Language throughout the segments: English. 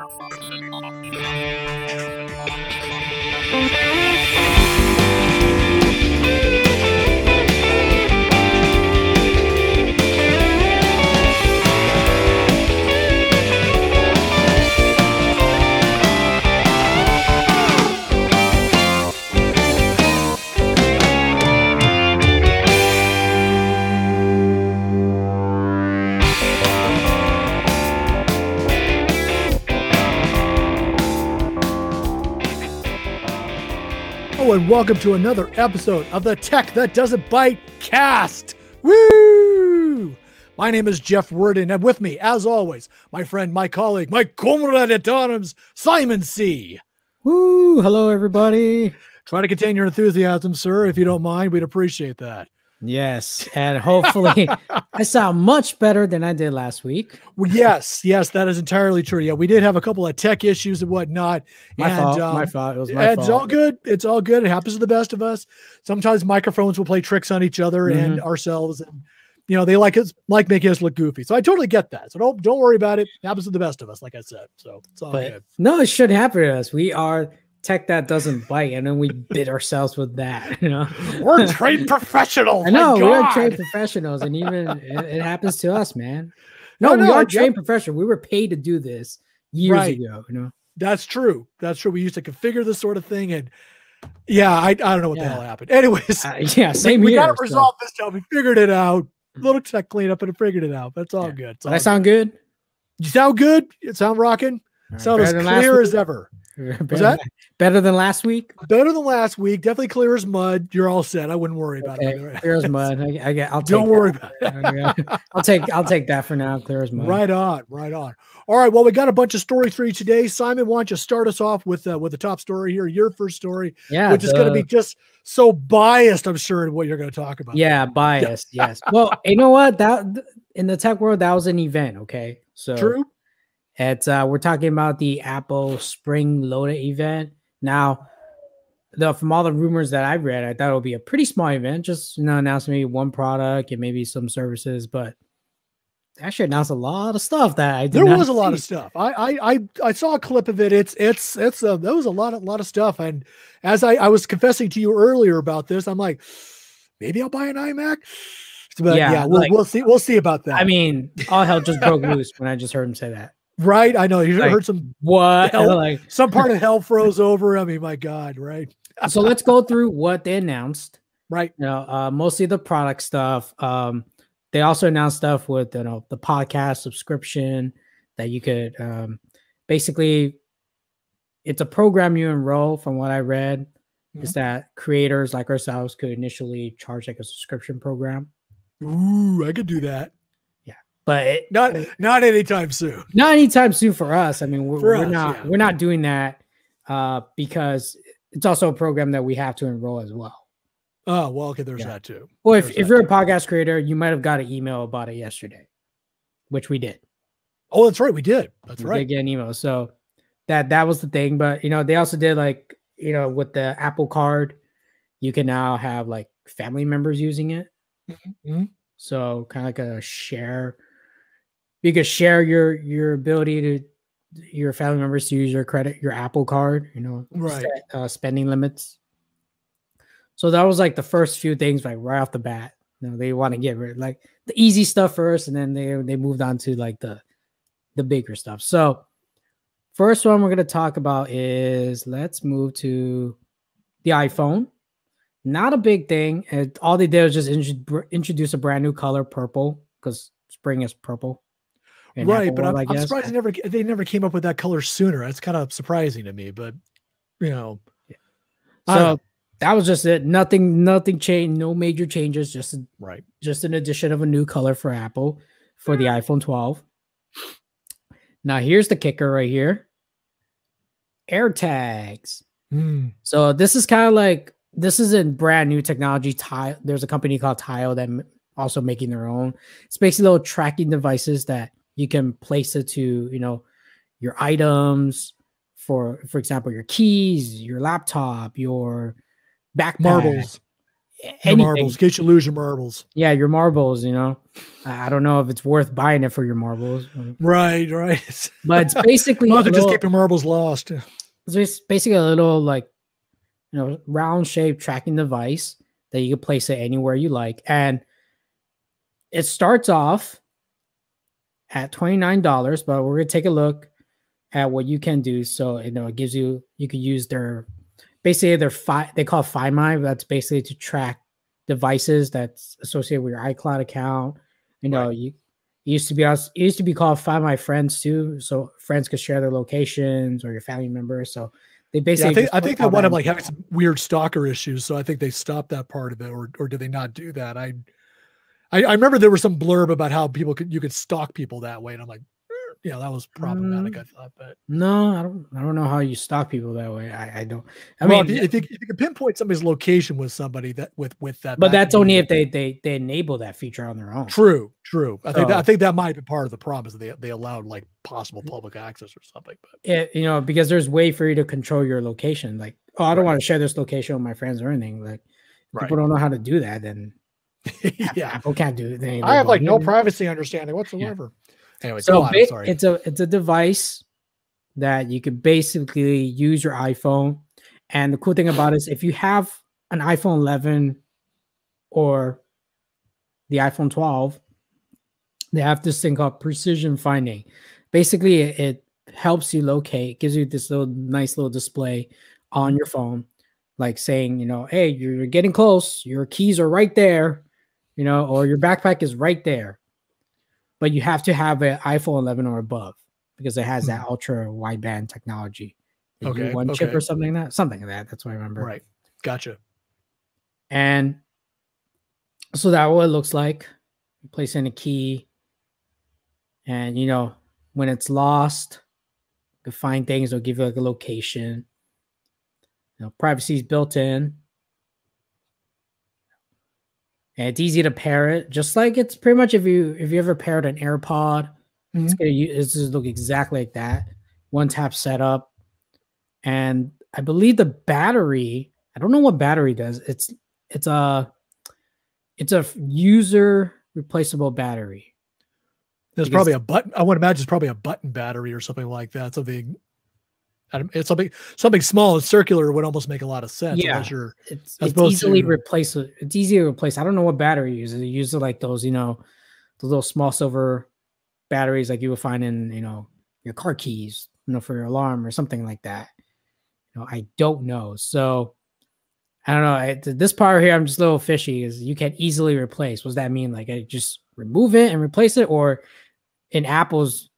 Thank you. Welcome to another episode of the Tech That Doesn't Bite cast. Woo! My name is Jeff Worden, and with me, as always, my friend, my colleague, my comrade at arms, Simon C. Woo! Hello, everybody. Try to contain your enthusiasm, sir. If you don't mind, we'd appreciate that. Yes, and hopefully, I sound much better than I did last week. Well, yes, yes, that is entirely true. Yeah, we did have a couple of tech issues and whatnot. My and, fault. um, my fault. It was my it's fault. all good. It's all good. It happens to the best of us. Sometimes microphones will play tricks on each other and Mm-hmm. ourselves, and you know they like us like making us look goofy. So I totally get that. So don't don't worry about it. It happens to the best of us, like I said. So it's all But good. no, it should happen to us. We are tech that doesn't bite, and then we bit ourselves with that. You know, We're trained professionals. I know we are God. trained professionals, and even it, it happens to us, man. No, No, we no, are trained professionals. We were paid to do this years Right. ago. You know, That's true. That's true. We used to configure this sort of thing, and yeah, I, I don't know what the hell happened. Anyways, uh, yeah, same we, we here. got to so- this job. We figured it out. A little tech cleanup and figured it out. That's all Yeah. good. All I sound good. You sound good. You sound rocking. Sound as Better than last clear as ever. better, that? better than last week? Better than last week. Definitely clear as mud. You're all set. I wouldn't worry about Okay, it. clear as mud. I, I. I'll take Don't that. worry about it. I'll take. I'll take that for now. Clear as mud. Right on, right on. All right. Well, we got a bunch of stories for you today. Simon, why don't you start us off with uh, with the top story here? Your first story, Yeah. which is going to be just so biased. I'm sure in what you're going to talk about. Yeah, biased. Yes. Well, you know what? That in the tech world, that was an event. Okay. So True. It's uh, we're talking about the Apple Spring Loaded event. Now, the from all the rumors that I've read, I thought it would be a pretty small event, just you know, announce maybe one product and maybe some services, but they actually announced a lot of stuff that I did There was a lot of stuff. I, I I I saw a clip of it. It's it's it's a there was a lot of lot of stuff. And as I I was confessing to you earlier about this, I'm like, maybe I'll buy an iMac. But yeah, Yeah, we'll, like- we'll see. We'll see about that. I mean, all hell just broke loose when I just heard him say that. Right? I know you like, heard some What? Hell- like, some part of hell froze over. I mean, my God, right? so let's go through what they announced. Right. you know, uh, mostly the product stuff. Um, they also announced stuff with you know the podcast subscription that you could um, basically. It's a program you enroll. From what I read, is that creators like ourselves could initially charge like a subscription program, Ooh, I could do that. But Not not anytime soon. not anytime soon for us. I mean, we're, we're us, not yeah. we're not doing that uh, because it's also a program that we have to enroll as well. Oh well, okay. There's Yeah. that too. Well, if, There's if you're a podcast creator, you might have got an email about it yesterday, which we did. Oh, that's right. We did. That's we right. did get an email. So that that was the thing. But you know, they also did like you know with the Apple Card, you can now have like family members using it. mhm. So kind of like a share. You could share your your ability to your family members to use your credit your Apple Card. You know, Right. set, uh, spending limits. So that was like the first few things, like right off the bat. You know, they want to get rid like the easy stuff first, and then they they moved on to like the the bigger stuff. So first one we're gonna talk about is let's move to the iPhone. Not a big thing. It, all they did was just intro- introduce a brand new color, purple, because spring is purple. Right, Apple but I'm, world, I'm surprised they never they never came up with that color sooner. That's kind of surprising to me. But you know, don't So that was just it. Nothing, nothing changed. No major changes. Just right. just an addition of a new color for Apple for the iPhone 12. Now here's the kicker right here. AirTags. Hmm. So this is kind of like this isn't brand new technology. Tile. There's a company called Tile that also making their own. It's basically little tracking devices that you can place it to, you know, your items. For for example, your keys, your laptop, your backpack, Marbles. Your marbles, case you lose your marbles. Yeah, your marbles. You know, I don't know if it's worth buying it for your marbles, Right, right. but it's basically just keep your marbles lost. it's just basically a little like you know round shaped tracking device that you can place it anywhere you like, and it starts off at twenty nine dollars. But we're gonna take a look at what you can do. So you know, it gives you you can use their basically their fi they call it Find My. That's basically to track devices that's associated with your iCloud account. You know, Right. you it used to be. It used to be called Find My Friends too, so friends could share their locations or your family members. So they Yeah, basically I think I think they wound up like in- having some weird stalker issues, so I think they stopped that part of it, or or did they not do that? I I, I remember there was some blurb about how people could you could stalk people that way, and I'm like, "Eh, yeah, that was problematic. Mm. I thought, but No, I don't. I don't know how you stalk people that way. I, I don't. I well, mean, if, you, if, you, can pinpoint somebody's location with somebody that with with that, but that's only if they they they enable that feature on their own. True, true. I think that, I think that might be part of the problem is that they they allowed like possible Mm-hmm. public access or something. But It, you know, because there's way for you to control your location. Like, oh, I don't Right. want to share this location with my friends or anything. Like, right, people don't know how to do that. Then yeah. Apple can't do it. I have like no privacy understanding whatsoever. Anyway, go So on, ba- sorry. it's a it's a device that you could basically use your iPhone. And the cool thing about it is if you have an iPhone 11 or the iPhone 12, they have this thing called precision finding. Basically, it, it helps you locate, gives you this little nice little display on your phone, like saying, you know, hey, you're getting close, your keys are right there, you know, or your backpack is right there. But you have to have an iPhone 11 or above because it has that hmm. ultra wideband technology. Okay, one chip or something like that, something like that. That's what I remember. right, gotcha. And so that what it looks like. You place in a key, and you know when it's lost, you can find things. They'll give you like a location. You know, privacy is built in, and it's easy to pair it. Just like it's pretty much if you if you ever paired an AirPod, it's mm-hmm. gonna u- it's just look exactly like that. One tap setup, and I believe the battery. I don't know what battery does. It's it's a it's a user replaceable battery. There's Because- probably a button. I would imagine it's probably a button battery or something like that. Something, it's something something small and circular would almost make a lot of sense. Yeah. It's, it's easily to- replaceable. It's easy to replace. I don't know what battery you use. It uses like those, you know, the little small silver batteries like you would find in, you know, your car keys, you know, for your alarm or something like that. You know, I don't know. So I don't know. I, this part here, I'm just a little fishy. Is you can easily replace. What does that mean? Like I just remove it and replace it, or in Apple's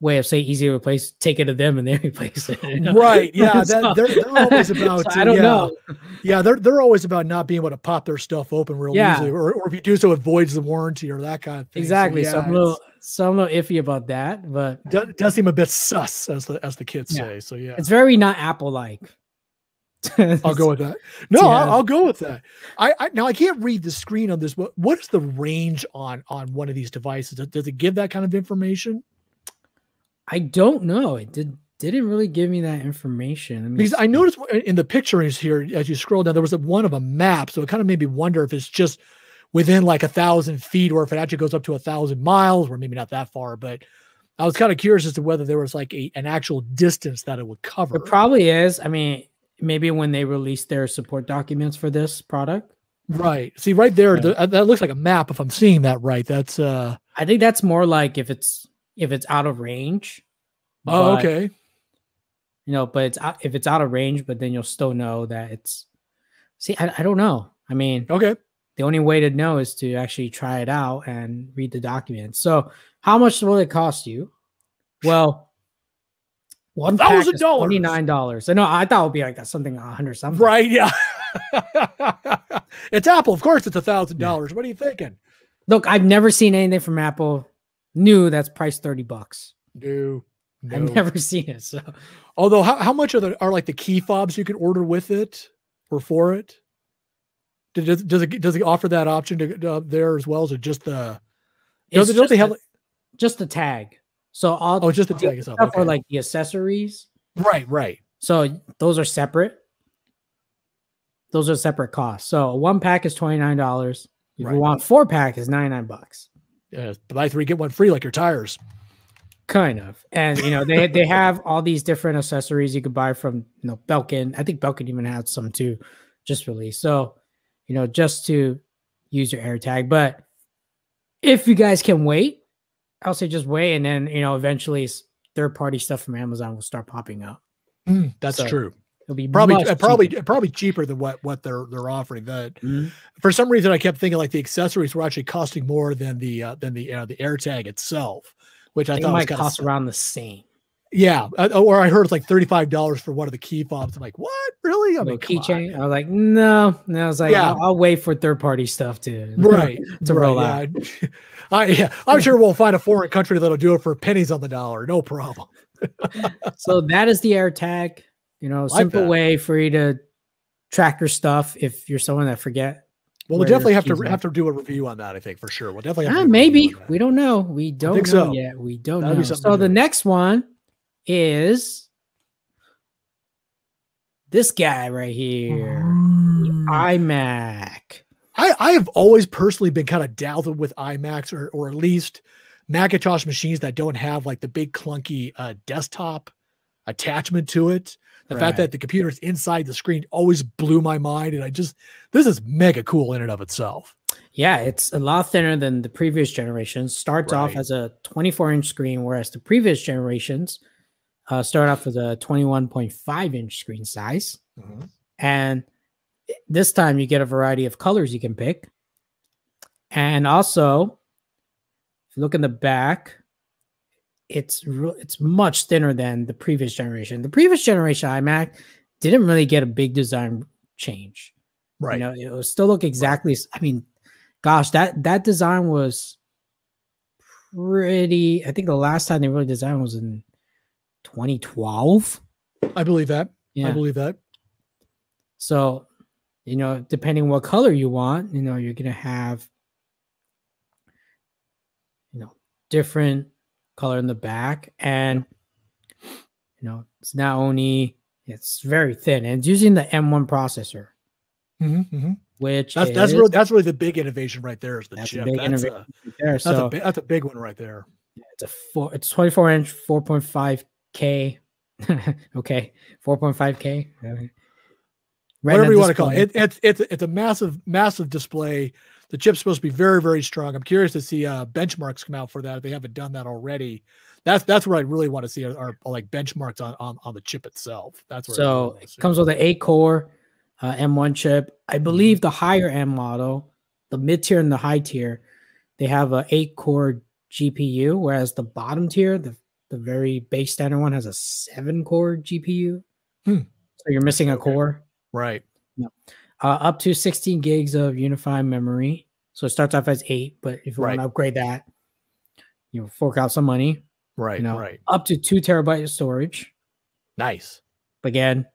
way of saying easy to replace, take it to them and they replace it. you know? right. Yeah, So- that, they're, they're always about. so I don't yeah, know. Yeah, they're they're always about not being able to pop their stuff open real Yeah. easily, or, or if you do so, it voids the warranty or that kind of thing. Exactly. So, yeah, I'm a little, so I'm a little iffy about that, but does, does seem a bit sus, as the as the kids say. So yeah, it's very not Apple like. I'll go with that. No, Yeah. I'll, I'll go with that. I, I now I can't read the screen on this. But what is the range on on one of these devices? Does- Does it give that kind of information? I don't know. It did didn't really give me that information. Because I noticed in- in the pictures here, as you scroll down, there was a, one of a map. So it kind of made me wonder if it's just within like a thousand feet or if it actually goes up to a thousand miles or maybe not that far. But I was kind of curious as to whether there was like a, an actual distance that it would cover. It probably is. I mean, maybe when they release their support documents for this product. right. See, right there, Yeah. the, uh, that looks like a map. If I'm seeing that right, that's uh. I think that's more like if it's if it's out of range. Oh, but, okay. You know, but it's out, if it's out of range, but then you'll still know that it's. See, I, I don't know. I mean, Okay. the only way to know is to actually try it out and read the documents. So, how much will it cost you? Well, one $1,000. twenty nine dollars. I know I thought it would be like something a hundred something. Right. Yeah. it's Apple. Of course, it's a thousand dollars. What are you thinking? Look, I've never seen anything from Apple new that's priced thirty bucks. No. I've never seen it. So Although, how, how much are the are like the key fobs you can order with it or for it? Does does it does it offer that option to uh, there as well? Is it just the? Don't, don't they just have? like- just the tag. So all Oh, just the the tag itself, okay. like the accessories. Right. Right. So those are separate. those are separate costs. So one pack is twenty nine dollars. If Right. you want four pack, is ninety nine bucks. Yeah, buy three get one free, like your tires. Kind of, and you know they they have all these different accessories you could buy from you know Belkin. I think Belkin even had some too, just released. So, you know, just to use your AirTag. But if you guys can wait, I'll say just wait, and then you know eventually third party stuff from Amazon will start popping up. Mm, that's So, true. It'll be Probably, uh, probably, cheaper. probably cheaper than what what they're they're offering. That Mhm. for some reason I kept thinking like the accessories were actually costing more than the uh, than the uh, the AirTag itself, which I It thought might cost of around the same. yeah. uh, Or I heard it's like thirty five dollars for one of the key fobs. I'm like, what really? I come on. keychain. I was like, no, no. I was like, Yeah. I'll, I'll wait for third party stuff to right to right, roll yeah. I, yeah, I'm sure we'll find a foreign country that'll do it for pennies on the dollar, no problem. so that is the AirTag. You know, Like simple that. way for you to track your stuff if you're someone that forget. Well, we'll definitely have to are. have to do a review on that. I think for sure. We'll definitely have Ah, to maybe review on that. we don't know. We don't know so. yet. We don't That'd know. So the next one is this guy right here, Mm. iMac. I, I have always personally been kind of dazzled with iMacs or, or at least Macintosh machines that don't have like the big clunky uh, desktop attachment to it. The fact that the computer's inside the screen always blew my mind. And I just, this is mega cool in and of itself. Yeah, it's a lot thinner than the previous generation. Starts off as a 24 inch screen, whereas the previous generations uh, start off with a 21.5 inch screen size. And this time you get a variety of colors you can pick. And also, if you look in the back, it's it's much thinner than the previous generation. The previous generation iMac didn't really get a big design change. Right. You know, it still look exactly. I mean, gosh, that that design was pretty. I think the last time they really designed was in 2012. I believe that. Yeah. I believe that. So, you know, depending what color you want, you know, you're gonna have, you know, different color in the back, and you know, it's not only it's very thin, and it's using the M1 processor, Mhm, mhm. which That's that's really that's really the big innovation right there is the That's a chip. big that's, innovation. a, there. that's, a, that's a big one right there. it's a four, it's 24 inch, 4.5k. okay, 4.5k. Whatever Retina you want to call it. it it's it's it's a massive massive display. The chip's supposed to be very very strong. I'm curious to see uh, benchmarks come out for that if they haven't done that already. That's that's what I really want to see are, are like benchmarks on, on on the chip itself. That's what So it comes with an eight core uh, M1 chip. I believe the higher end model, the mid tier and the high tier, they have a eight core GPU, whereas the bottom tier, the, the very base standard one, has a seven core GPU. Hmm. So you're missing a core. right. Uh, up to 16 gigs of unified memory. So it starts off as eight, but if you want to upgrade that, you know, fork out some money. Right. You know, Right. Up to two terabyte of storage. Nice. Again,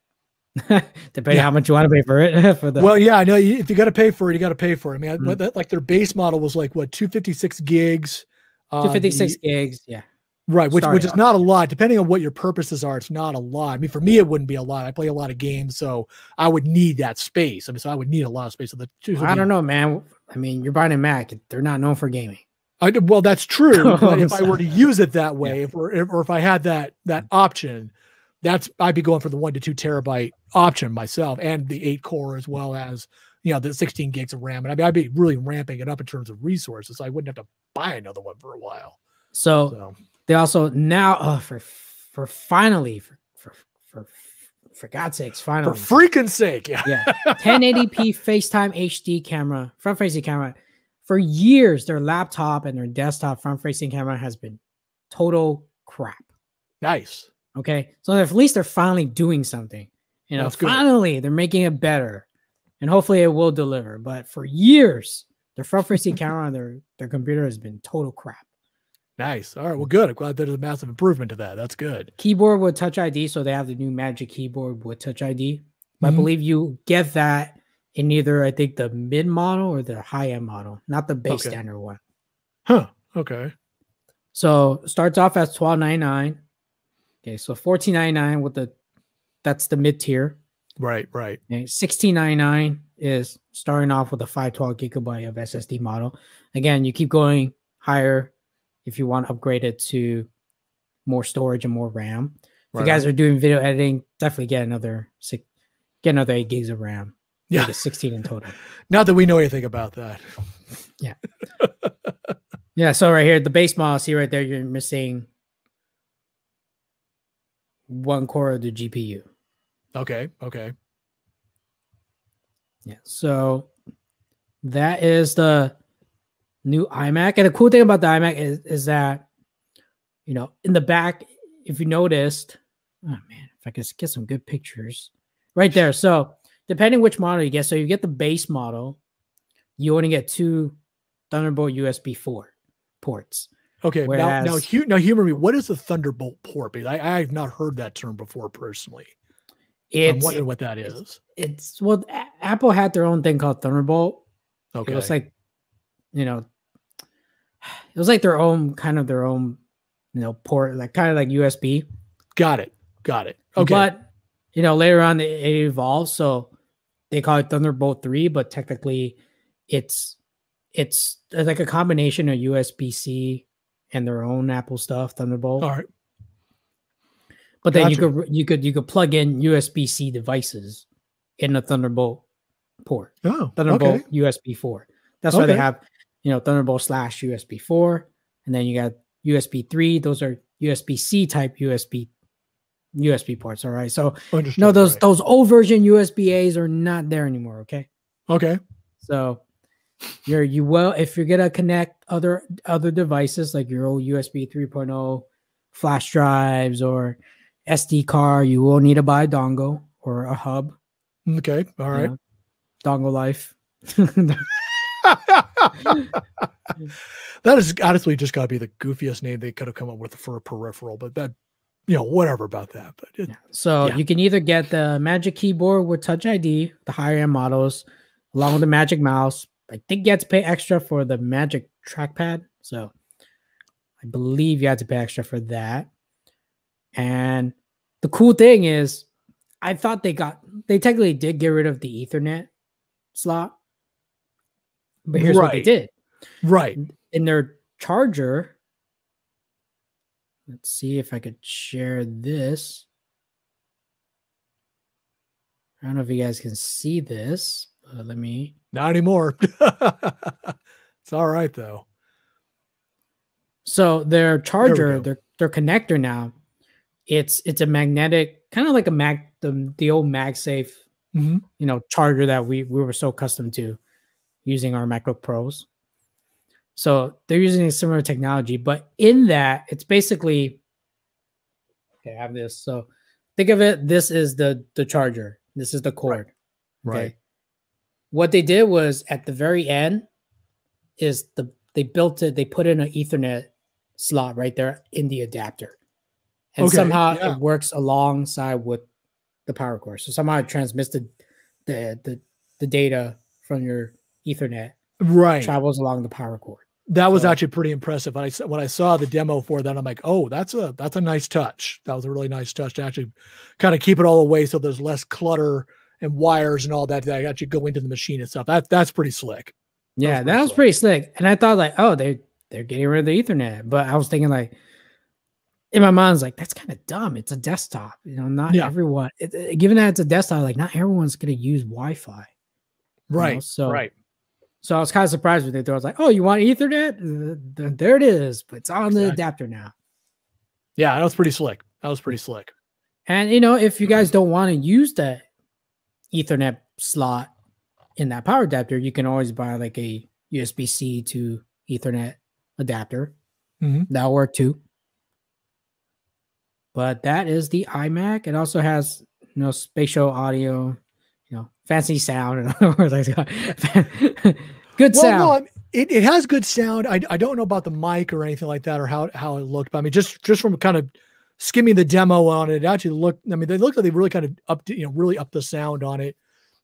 depending Yeah. how much you want to pay for it. for the Well, yeah, I know. you- If you got to pay for it, you got to pay for it. I mean, Mhm. that, like their base model was like what 256 gigs. uh, 256 the- gigs. Yeah. Right, which which is not a lot. Depending on what your purposes are, it's not a lot. I mean, for me, it wouldn't be a lot. I play a lot of games, so I would need that space. I mean, so I would need a lot of space. So the I don't know, man. I mean, you're buying a Mac. They're not known for gaming. I, well, that's true. but if I were to use it that way, if or, if, or if I had that that option, that's I'd be going for the one to two terabyte option myself, and the eight core as well as you know the 16 gigs of RAM. And I mean, I'd be really ramping it up in terms of resources. So I wouldn't have to buy another one for a while. So So they also now uh, for for finally for for for, for God's sakes, finally for freaking sake, yeah. yeah. 1080p FaceTime HD camera, front facing camera. For years, their laptop and their desktop front facing camera has been total crap. nice. Okay. So at least they're finally doing something. You know, That's good. finally they're making it better. And hopefully it will deliver. But for years, their front facing camera on their, their computer has been total crap. Nice. All right. Well, good. I'm glad there's a massive improvement to that. That's good. Keyboard with touch ID. So they have the new Magic keyboard with touch ID. I Mhm. believe you get that in either, I think, the mid model or the high end model, not the base Okay. standard one. Huh. Okay. So starts off at twelve ninety nine. Okay, so fourteen ninety nine with the that's the mid tier. Right, right. Okay, 1699 is starting off with a 512 gigabyte of SSD model. Again, you keep going higher if you want to upgrade it to more storage and more RAM. If right you guys on. are doing video editing, definitely get another six, get another eight gigs of RAM. Yeah. It 16 in total. Not that we know anything about that. Yeah. yeah, so right here, the base model, see right there, you're missing one core of the GPU. Okay, okay. Yeah, so that is the new iMac. And the cool thing about the iMac is, is that, you know, in the back, if you noticed, oh man, if I could get some good pictures right there. So depending which model you get, so you get the base model, you only get two Thunderbolt USB 4 ports. Okay, now now hu- now humor me. What is a Thunderbolt port? Because I, I have not heard that term before personally. I'm wondering what that is. it's well, A- Apple had their own thing called Thunderbolt. Okay, It was like, you know, it was like their own kind of their own, you know, port, like kind of like USB. got it, got it. Okay, But you know, later on it, it evolved, so they call it Thunderbolt three, but technically, it's it's like a combination of USB C and their own Apple stuff, Thunderbolt. all right. But then you could you could you could plug in USB C devices in the Thunderbolt port. Oh, Thunderbolt okay. USB 4. That's why they have, you know, Thunderbolt slash USB 4. And then you got USB 3. Those are USB C type USB USB ports. All right. So Understood. no, those right. those old version USB A's are not there anymore. Okay. Okay, So you're you will if you're gonna connect other other devices like your old USB 3.0 flash drives or SD card, you will need to buy a dongle or a hub. okay, All right. you know, dongle life. that is honestly just got to be the goofiest name they could have come up with for a peripheral, but that, you know, whatever about that. But it, Yeah. So Yeah. you can either get the Magic Keyboard with Touch ID, the higher end models, along with the Magic Mouse. I think you have to pay extra for the Magic Trackpad. So I believe you have to pay extra for that. And the cool thing is, I thought they got they technically did get rid of the Ethernet slot, but here's what they did right. in their charger. Let's see if I could share this. I don't know if you guys can see this, but let me. Not anymore. it's all right though. So their charger, their their connector now, it's it's a magnetic, kind of like a mag the, the old MagSafe, hmm you know, charger that we we were so accustomed to using our MacBook Pros. So they're using a similar technology, but in that, it's basically okay. I have this. So think of it. This is the the charger. This is the cord. Right. What they did was at the very end is the they built it. They put in an Ethernet slot right there in the adapter, and Okay, somehow yeah. it works alongside with the power cord. So somehow it transmits the the the, the data from your Ethernet Right. travels along the power cord. That was So- actually pretty impressive. When I s- when I saw the demo for that, I'm like, oh, that's a that's a nice touch. That was a really nice touch to actually kind of keep it all away so there's less clutter and wires and all that that actually go into the machine itself. That that's pretty slick. Yeah, that was slick. pretty slick. And I thought like, oh, they they're getting rid of the Ethernet, but I was thinking like, in my mind, I was like, that's kind of dumb. It's a desktop, you know. Not Yeah. everyone, it, it- given that it's a desktop, like not everyone's gonna use Wi-Fi. you know? Right. So right. So I was kind of surprised when they thought, I was like, oh, you want Ethernet? There it is, but it's on the adapter now. Yeah, that was pretty slick. That was pretty slick. And you know, if you guys don't want to use that Ethernet slot in that power adapter, you can always buy like a USB C to Ethernet adapter. Mhm. That'll work too. But that is the iMac. It also has you know spatial audio, you know, fancy sound, and good Well, sound. no, I- it, it has good sound. I, I don't know about the mic or anything like that or how, how it looked, but I mean, just just from kind of skimming the demo on it, it actually looked. I mean, they looked like they really kind of up, you know, really up the sound on it.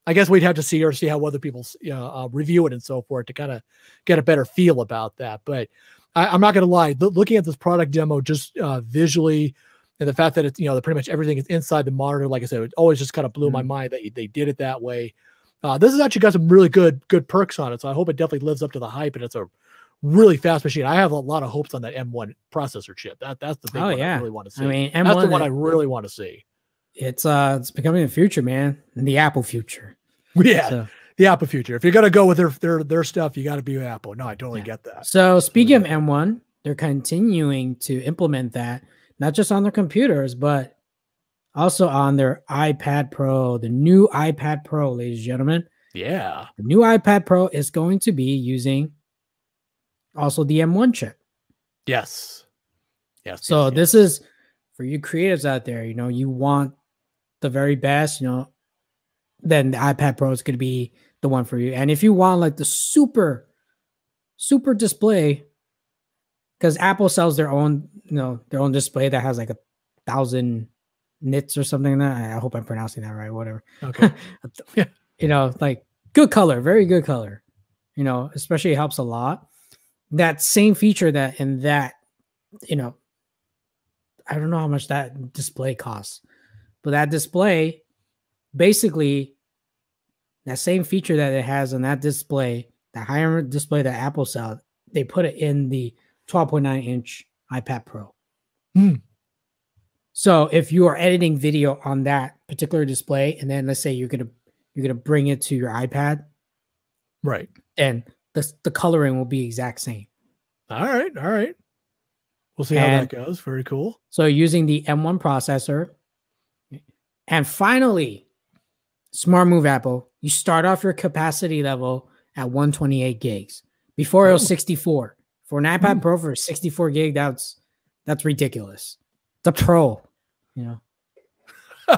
I guess we'd have to see or see how other people you know, uh, review it and so forth to kind of get a better feel about that. But I, I'm not going to lie, loo- looking at this product demo just uh, visually, and the fact that it's you know that pretty much everything is inside the monitor. Like I said, it always just kind of blew my Mhm. mind that they did it that way. Uh, this has actually got some really good good perks on it, so I hope it definitely lives up to the hype. And it's a really fast machine. I have a lot of hopes on that M1 processor chip. That that's the big Oh, one I really want to see. I mean, that's the M1 one I really want to see. it's uh it's becoming the future, man, and the Apple future. Yeah, So, the Apple future. If you're gonna go with their their their stuff, you got to be Apple. No, I totally Yeah. get that. so speaking of M1, they're continuing to implement that not just on their computers, but also on their iPad Pro, the new iPad Pro, ladies and gentlemen. Yeah. The new iPad Pro is going to be using also the M1 chip. Yes. Yes. So yes, this is for you creatives out there, you know, you want the very best, you know, then the iPad Pro is going to be the one for you. And if you want like the super super display cuz Apple sells their own, you know, their own display that has like a thousand nits or something like that. I hope I'm pronouncing that right, whatever. Okay. Yeah. you know, like good color, very good color. You know, especially helps a lot. That same feature that in that, you know, I don't know how much that display costs, but that display basically that same feature that it has on that display, the higher display that Apple sells, they put it in the 12.9 inch iPad Pro. Hmm. So if you are editing video on that particular display, and then let's say you're gonna you're gonna bring it to your iPad, Right. And the the coloring will be exact same. All right. All right. We'll see how that goes. Very cool. So using the M1 processor, and finally, smart move Apple. You start off your capacity level at 128 gigs. Before it was Oh. 64. For an iPad Mm. Pro for 64 gig, that's that's ridiculous. The Pro, you know,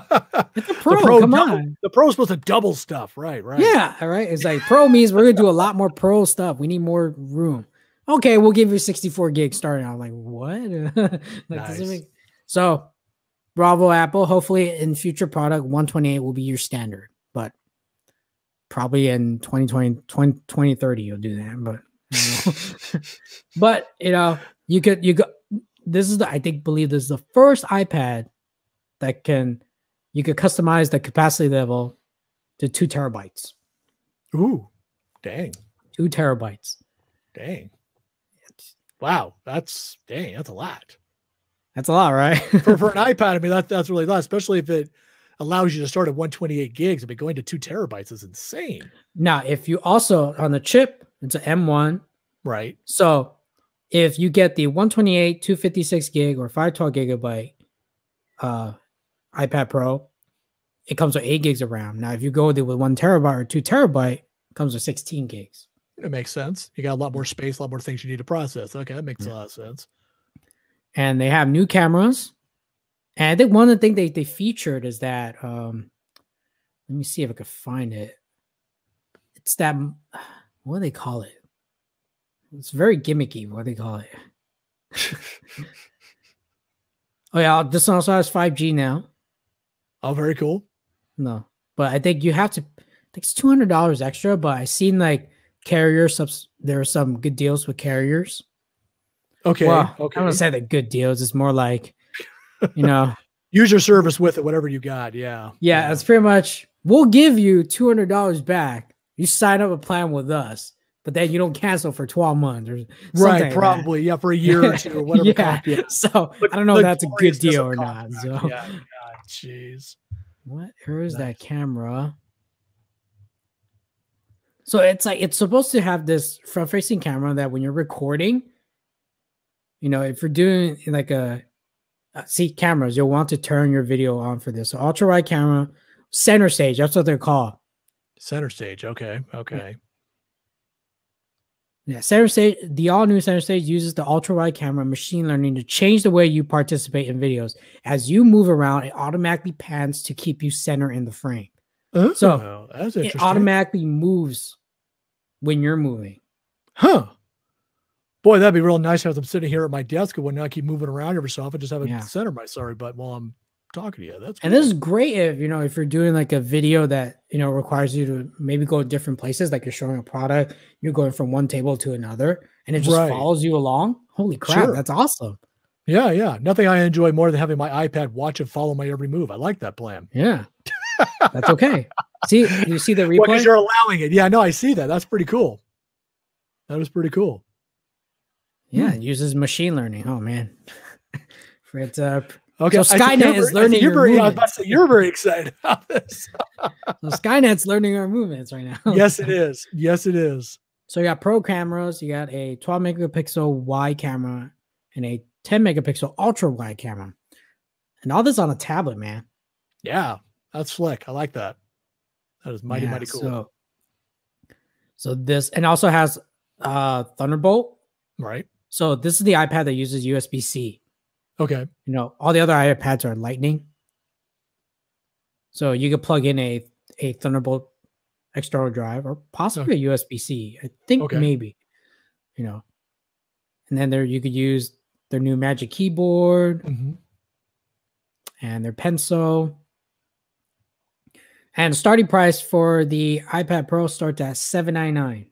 it's a Pro. the pro come double, on. The pro is supposed to double stuff. Right. Right. Yeah, all right. It's like Pro means we're gonna do a lot more Pro stuff. We need more room. Okay, we'll give you 64 gigs starting out. Like what? like, Nice. make- so bravo Apple. Hopefully in future product 128 will be your standard, but probably in 2020 20, 2030 you'll do that. But. but you know, you could you go this is the I think believe this is the first iPad that can you could customize the capacity level to two terabytes. Ooh. Dang. Two terabytes. Dang. Wow. That's dang. That's a lot. That's a lot, right? for, for an iPad, I mean, that, that's really a lot, especially if it allows you to start at 128 gigs. I mean, going to two terabytes is insane. now, if you also on the chip, it's an M1. Right. So if you get the 128, 256 gig, or 512 gigabyte uh, iPad Pro, it comes with eight gigs of RAM. Now, if you go with it with one terabyte or two terabyte, it comes with 16 gigs. It makes sense. You got a lot more space, a lot more things you need to process. Okay. That makes a lot of sense. and they have new cameras. And I think one of the things they, they featured is that um let me see if I could find it. It's that what do they call it? It's very gimmicky. What do they call it? oh yeah, this one also has 5G now. Oh, very cool. No, but I think you have to. I think it's two hundred dollars extra. But I seen like carrier subs. There are some good deals with carriers. Okay. well, okay. I don't say the good deals. It's more like, you know, Use your service with it, whatever you got. Yeah. Yeah, it's pretty much we'll give you two hundred dollars back. You sign up a plan with us, but then you don't cancel for twelve months or something right. like. Probably. Yeah. For a year or two or whatever. yeah. yeah. So But I don't know if that's a good deal or not. So Yeah. Jeez. what? Where is Nice. that camera? So it's like it's supposed to have this front-facing camera that when you're recording, you know, if you're doing like a uh, see cameras, you'll want to turn your video on for this. So ultra wide camera, center stage. That's what they're called. Center stage. Okay. Okay. Yeah, center stage, the all new center stage uses the ultra wide camera machine learning to change the way you participate in videos. As you move around, it automatically pans to keep you center in the frame. Oh, so, Oh, that's It automatically moves when you're moving. Huh. Boy, that'd be real nice to have them sitting here at my desk and whatnot, keep moving around every so often, just have it Yeah. center my sorry butt while I'm talking to you. That's And cool. this is great if you know if you're doing like a video that you know requires you to maybe go to different places, like you're showing a product, you're going from one table to another, and it just Right. follows you along. Holy crap, Sure. that's awesome. Yeah, yeah. Nothing I enjoy more than having my iPad watch and follow my every move. I like that plan. Yeah, that's okay. see, you see the replay? Because you're allowing it. Yeah, no, I see that. That's pretty cool. That was pretty cool. Yeah, it uses machine learning. Oh man, for it. Uh, Okay, So Skynet is learning You're very, I movements. say, you're very excited about this. so Skynet's learning our movements right now. yes, it is. Yes, it is. So you got pro cameras, you got a 12 megapixel wide camera and a 10 megapixel ultra wide camera. And all this on a tablet, man. Yeah, that's slick. I like that. That is mighty, Yeah, mighty cool. So, so this and also has uh Thunderbolt. right. So this is the iPad that uses USB-C. Okay. You know, all the other iPads are lightning. So you could plug in a a Thunderbolt external drive or possibly a USB-C. I think Okay. maybe. You know. And then there you could use their new Magic Keyboard Mhm. and their pencil. And the starting price for the iPad Pro starts at seven ninety nine.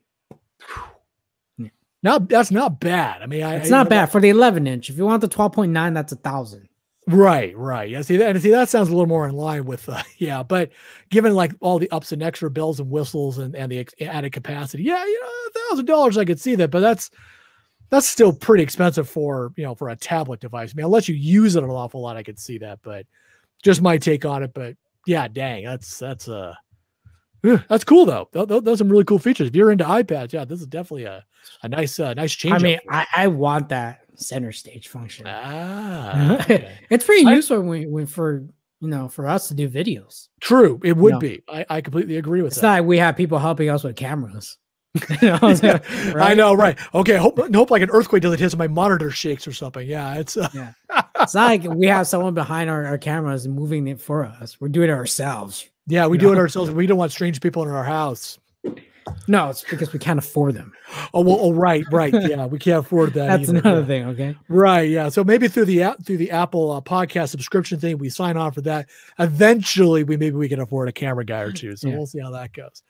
Not that's not bad. I mean, I, It's I- not bad for the 11 inch. If you want the 12.9, that's a thousand. Right, right. Yeah, see that and see that sounds a little more in line with uh, yeah, but given like all the ups and extra bells and whistles and, and the ex- added capacity, yeah, you know, a thousand dollars I could see that, but that's that's still pretty expensive for you know for a tablet device. I mean, unless you use it an awful lot, I could see that, but just my take on it. But yeah, dang, that's that's uh ugh, that's cool though. Th- th- Those some really cool features. If you're into iPads, yeah, this is definitely a a nice uh, nice change. I mean. I, I want that center stage function. ah, okay. it's pretty I- useful when, when for you know for us to do videos. true, it would No. be. I, I completely agree with It's that. It's not like we have people helping us with cameras. You know, Yeah, I know, right? Okay, hope hope like an earthquake doesn't hit, so my monitor shakes or something. Yeah, it's uh, It's not like we have someone behind our, our cameras moving it for us. We're doing it ourselves. Yeah, we You do it know? ourselves. We don't want strange people in our house. No, it's because we can't afford them. Oh well, oh right, right. Yeah, we can't afford that. That's either, another yeah. thing. Okay. Right, yeah. So maybe through the app, through the Apple uh, podcast subscription thing, we sign on for that. Eventually, we maybe we can afford a camera guy or two. So Yeah. we'll see how that goes.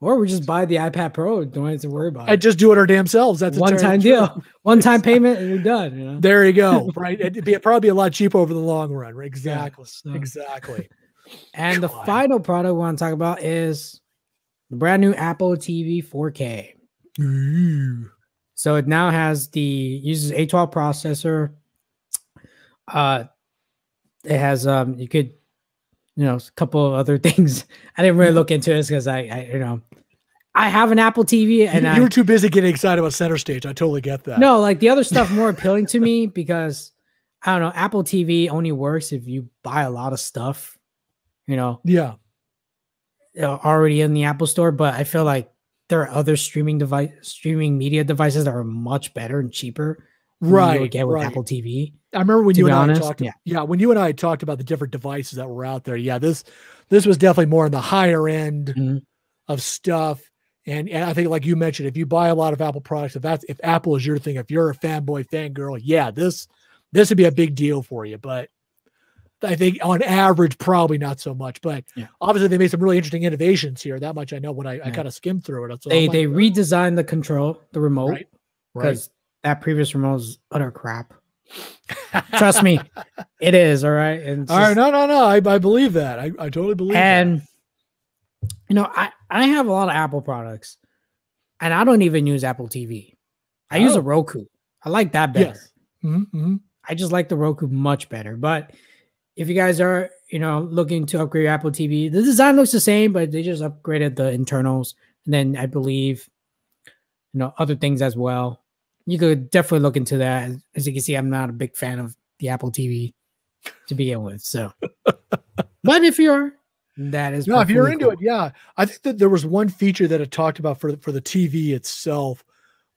Or we just buy the iPad Pro. Don't have to worry about it. I just do it our damn selves. That's One time true. deal, one time payment, and you're done. You know. There you go. Right, it'd be probably be a lot cheaper over the long run. Right? Exactly. so- Exactly. And the final product we want to talk about is the brand new Apple TV 4K. Ooh. So it now has the uses A12 processor. Uh, it has um, you could, you know, a couple of other things. I didn't really look into this because I, I, you know, I have an Apple TV and you were too busy getting excited about center stage. I totally get that. no like the other stuff more appealing to me because I don't know. Apple TV only works if you buy a lot of stuff, you know, Yeah. uh, already in the Apple Store. But I feel like there are other streaming device, streaming media devices that are much better and cheaper. you Right. get with right. Apple TV. I remember when you and honest, I talked. yeah. Yeah. When you and I talked about the different devices that were out there. Yeah. This this was definitely more in the higher end Mhm. of stuff. And, and I think, like you mentioned, if you buy a lot of Apple products, if that's if Apple is your thing, if you're a fanboy fangirl, yeah, this this would be a big deal for you. But I think on average, probably not so much. But Yeah. obviously, they made some really interesting innovations here. That much I know when I, I kind of skimmed through it. So They like, they "Oh, redesigned the control, the remote, right, right. because that previous remote was utter crap. Trust me, it is all right. And All right, just- no, no, no. I, I believe that. I, I totally believe that. and you know, I I have a lot of Apple products, and I don't even use Apple TV. I use Oh. a Roku. I like that better. Yes. Mhm, mhm. I just like the Roku much better. But if you guys are, you know, looking to upgrade your Apple TV, the design looks the same, but they just upgraded the internals. And then I believe, you know, other things as well. You could definitely look into that. As you can see, I'm not a big fan of the Apple TV to begin with. So, but if you're, that is No, if you're into cool. it, yeah. I think that there was one feature that it talked about for for the TV itself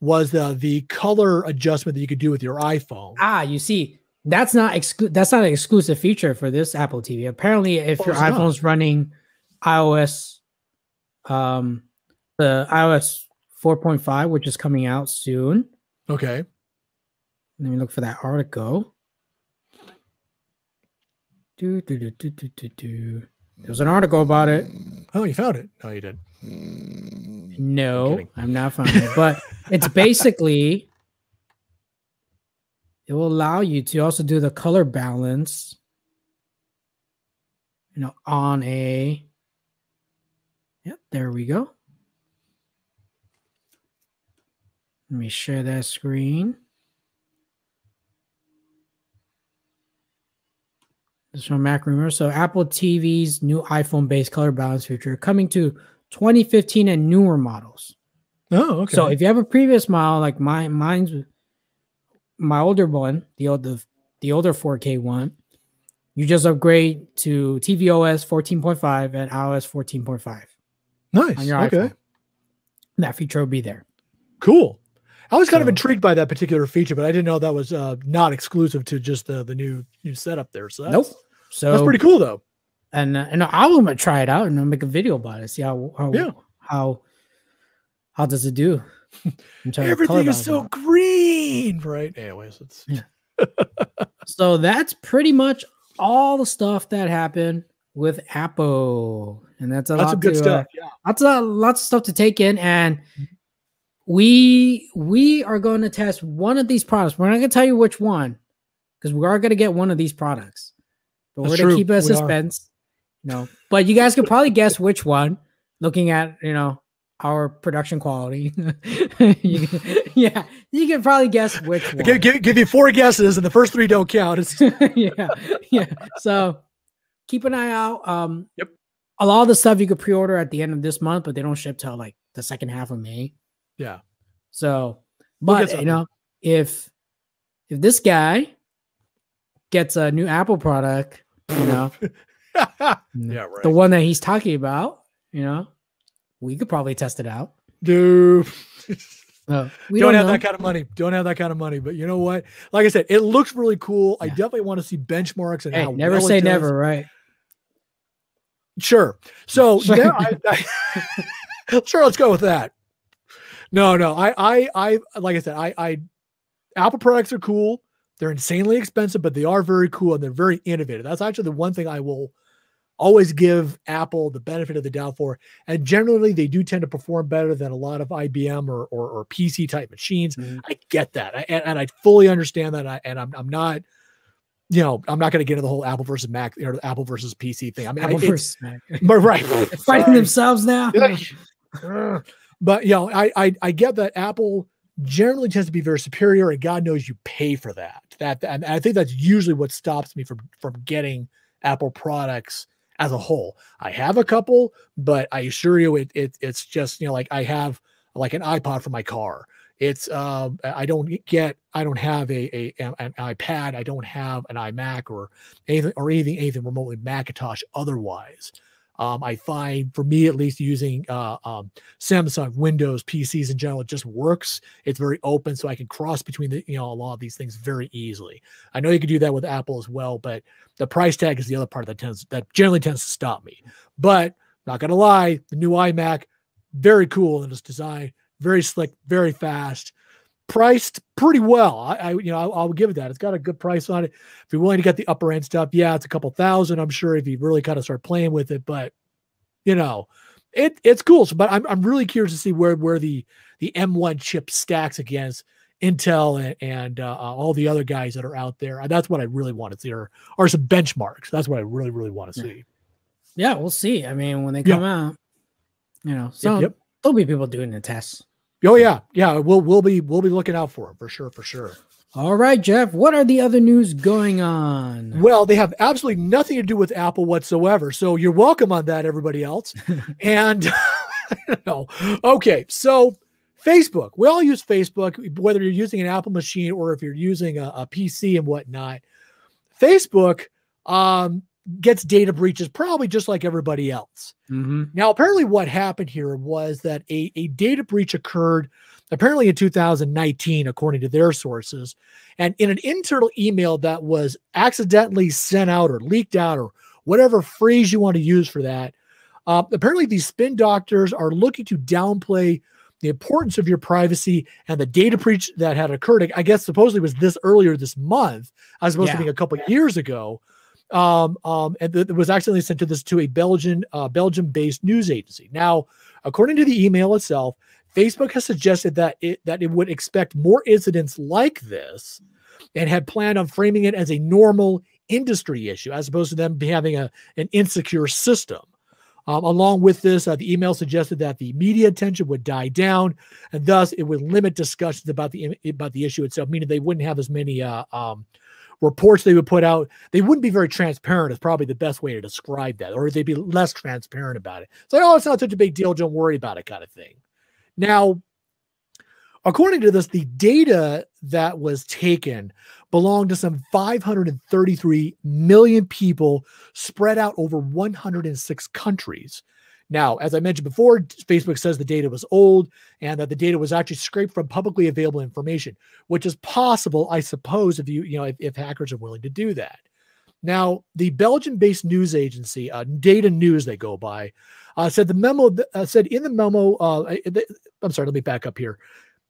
was the the color adjustment that you could do with your iPhone. Ah, you see, that's not exclu- that's not an exclusive feature for this Apple TV. Apparently, if Oh, your it's not? iPhone's running iOS, um, the iOS 4.5, which is coming out soon. Okay. Let me look for that article. Do, do, do, do, do, do, do. There's an article about it. Oh, you found it. No, you did. No, kidding. I'm not finding it, but it's basically it will allow you to also do the color balance you know on a yep there we go. Let me share that screen. This is from mac rumor. So apple tv's new iphone based color balance feature coming to 2015 and newer models. Oh, okay. so if you have a previous model like mine mine's my older one, the old the, the older 4K one, you just upgrade to tvOS 14.5 and iOS 14.5 nice. on your Okay. iPhone. That feature will be there. Cool. I was kind of intrigued by that particular feature, but I didn't know that was uh, not exclusive to just the the new new setup there. So that's, nope. So that's pretty cool though. And uh, and I will try it out and I'll make a video about it. See how how Yeah. how how does it do? In terms of color Everything is so balance. green, right? Anyways, it's So that's pretty much all the stuff that happened with Apple, and that's a that's lot some good to, uh, stuff. yeah. lots of lots of stuff to take in and we we are going to test one of these products we're not going to tell you which one because we are going to get one of these products but That's we're going to keep it a we are. suspense no but you guys could probably guess which one looking at you know our production quality You can- yeah you can probably guess which one Give, give, give you four guesses, and the first three don't count. Yeah, yeah. So keep an eye out. Um, Yep. A lot of the stuff you could pre-order at the end of this month, but they don't ship till like the second half of May. yeah. So, We'll but you know, if if this guy gets a new Apple product, you know, yeah, right. the one that he's talking about, you know, we could probably test it out. Dude. Uh, we don't, don't, have know. that kind of money. Don't have that kind of money. But you know what? Like I said, it looks really cool. I definitely want to see benchmarks and Hey, how never well it say never, right? Sure. So Sure. I, I- sure, let's go with that. No, no. I, I, I, like I said, I, I, Apple products are cool. They're insanely expensive, but they are very cool and they're very innovative. That's actually the one thing I will always give Apple the benefit of the doubt for. And generally, they do tend to perform better than a lot of IBM or or, or PC type machines. Mhm. I get that, I, and, and I fully understand that. I, and I'm, I'm not. You know, I'm not going to get into the whole Apple versus Mac or Apple versus PC thing. I mean, Apple it's- versus Mac. but right, Fighting themselves now. But you know, I, I I get that Apple generally tends to be very superior, and God knows you pay for that. That and I think that's usually what stops me from from getting Apple products as a whole. I have a couple, but I assure you, it, it it's just you know like I have like an iPod for my car. It's um I don't get I don't have a, a an an iPad. I don't have an iMac or anything or anything anything remotely Macintosh otherwise. Um, I find for me at least using uh, um, Samsung, Windows, PCs in general, it just works. It's very open, so I can cross between the you know a lot of these things very easily. I know you can do that with Apple as well, but the price tag is the other part that tends that generally tends to stop me. But not gonna lie, the new iMac, very cool in its design, very slick, very fast, priced pretty well. I, I you know I'll, I'll give it that. It's got a good price on it. If you're willing to get the upper end stuff, yeah, it's a couple thousand. I'm sure if you really kind of start playing with it, but you know, it it's cool. So, but I'm I'm really curious to see where where the the M1 chip stacks against Intel and, and uh, uh, all the other guys that are out there. That's what I really want to see, or, or some benchmarks. That's what I really really want to see. Yeah, we'll see. I mean, when they Yeah. come out, you know, so yep. there'll be people doing the tests. Oh yeah, yeah. We'll we'll be we'll be looking out for them for sure for sure. All right, Jeff, what are the other news going on? Well, they have absolutely nothing to do with Apple whatsoever. So you're welcome on that, everybody else. and I. Okay, so Facebook. We all use Facebook, whether you're using an Apple machine or if you're using a, a PC and whatnot. Facebook um, gets data breaches probably just like everybody else. Mhm. Now, apparently, what happened here was that a, a data breach occurred apparently in 2019, according to their sources. And in an internal email that was accidentally sent out or leaked out, or whatever phrase you want to use for that, uh, apparently these spin doctors are looking to downplay the importance of your privacy and the data breach that had occurred. I guess supposedly was this earlier this month, as opposed to Yeah. being a couple years ago um, um, and th- it was accidentally sent to this to a Belgian uh, Belgium-based news agency. Now, according to the email itself, Facebook has suggested that it that it would expect more incidents like this, and had planned on framing it as a normal industry issue as opposed to them having a, an insecure system. Um, along with this, uh, the email suggested that the media attention would die down, and thus it would limit discussions about the about the issue itself, meaning they wouldn't have as many uh, um, reports they would put out. They wouldn't be very transparent. Is probably the best way to describe that, or they'd be less transparent about it. It's like, oh, it's not such a big deal. Don't worry about it, kind of thing. Now, according to this, the data that was taken belonged to some 533 million people spread out over 106 countries. Now, as I mentioned before, Facebook says the data was old and that the data was actually scraped from publicly available information, which is possible, I suppose, if you, you know, if, if hackers are willing to do that. Now, the Belgian-based news agency, uh, Data News, they go by, uh, said the memo uh, said in the memo. Uh, I'm sorry, let me back up here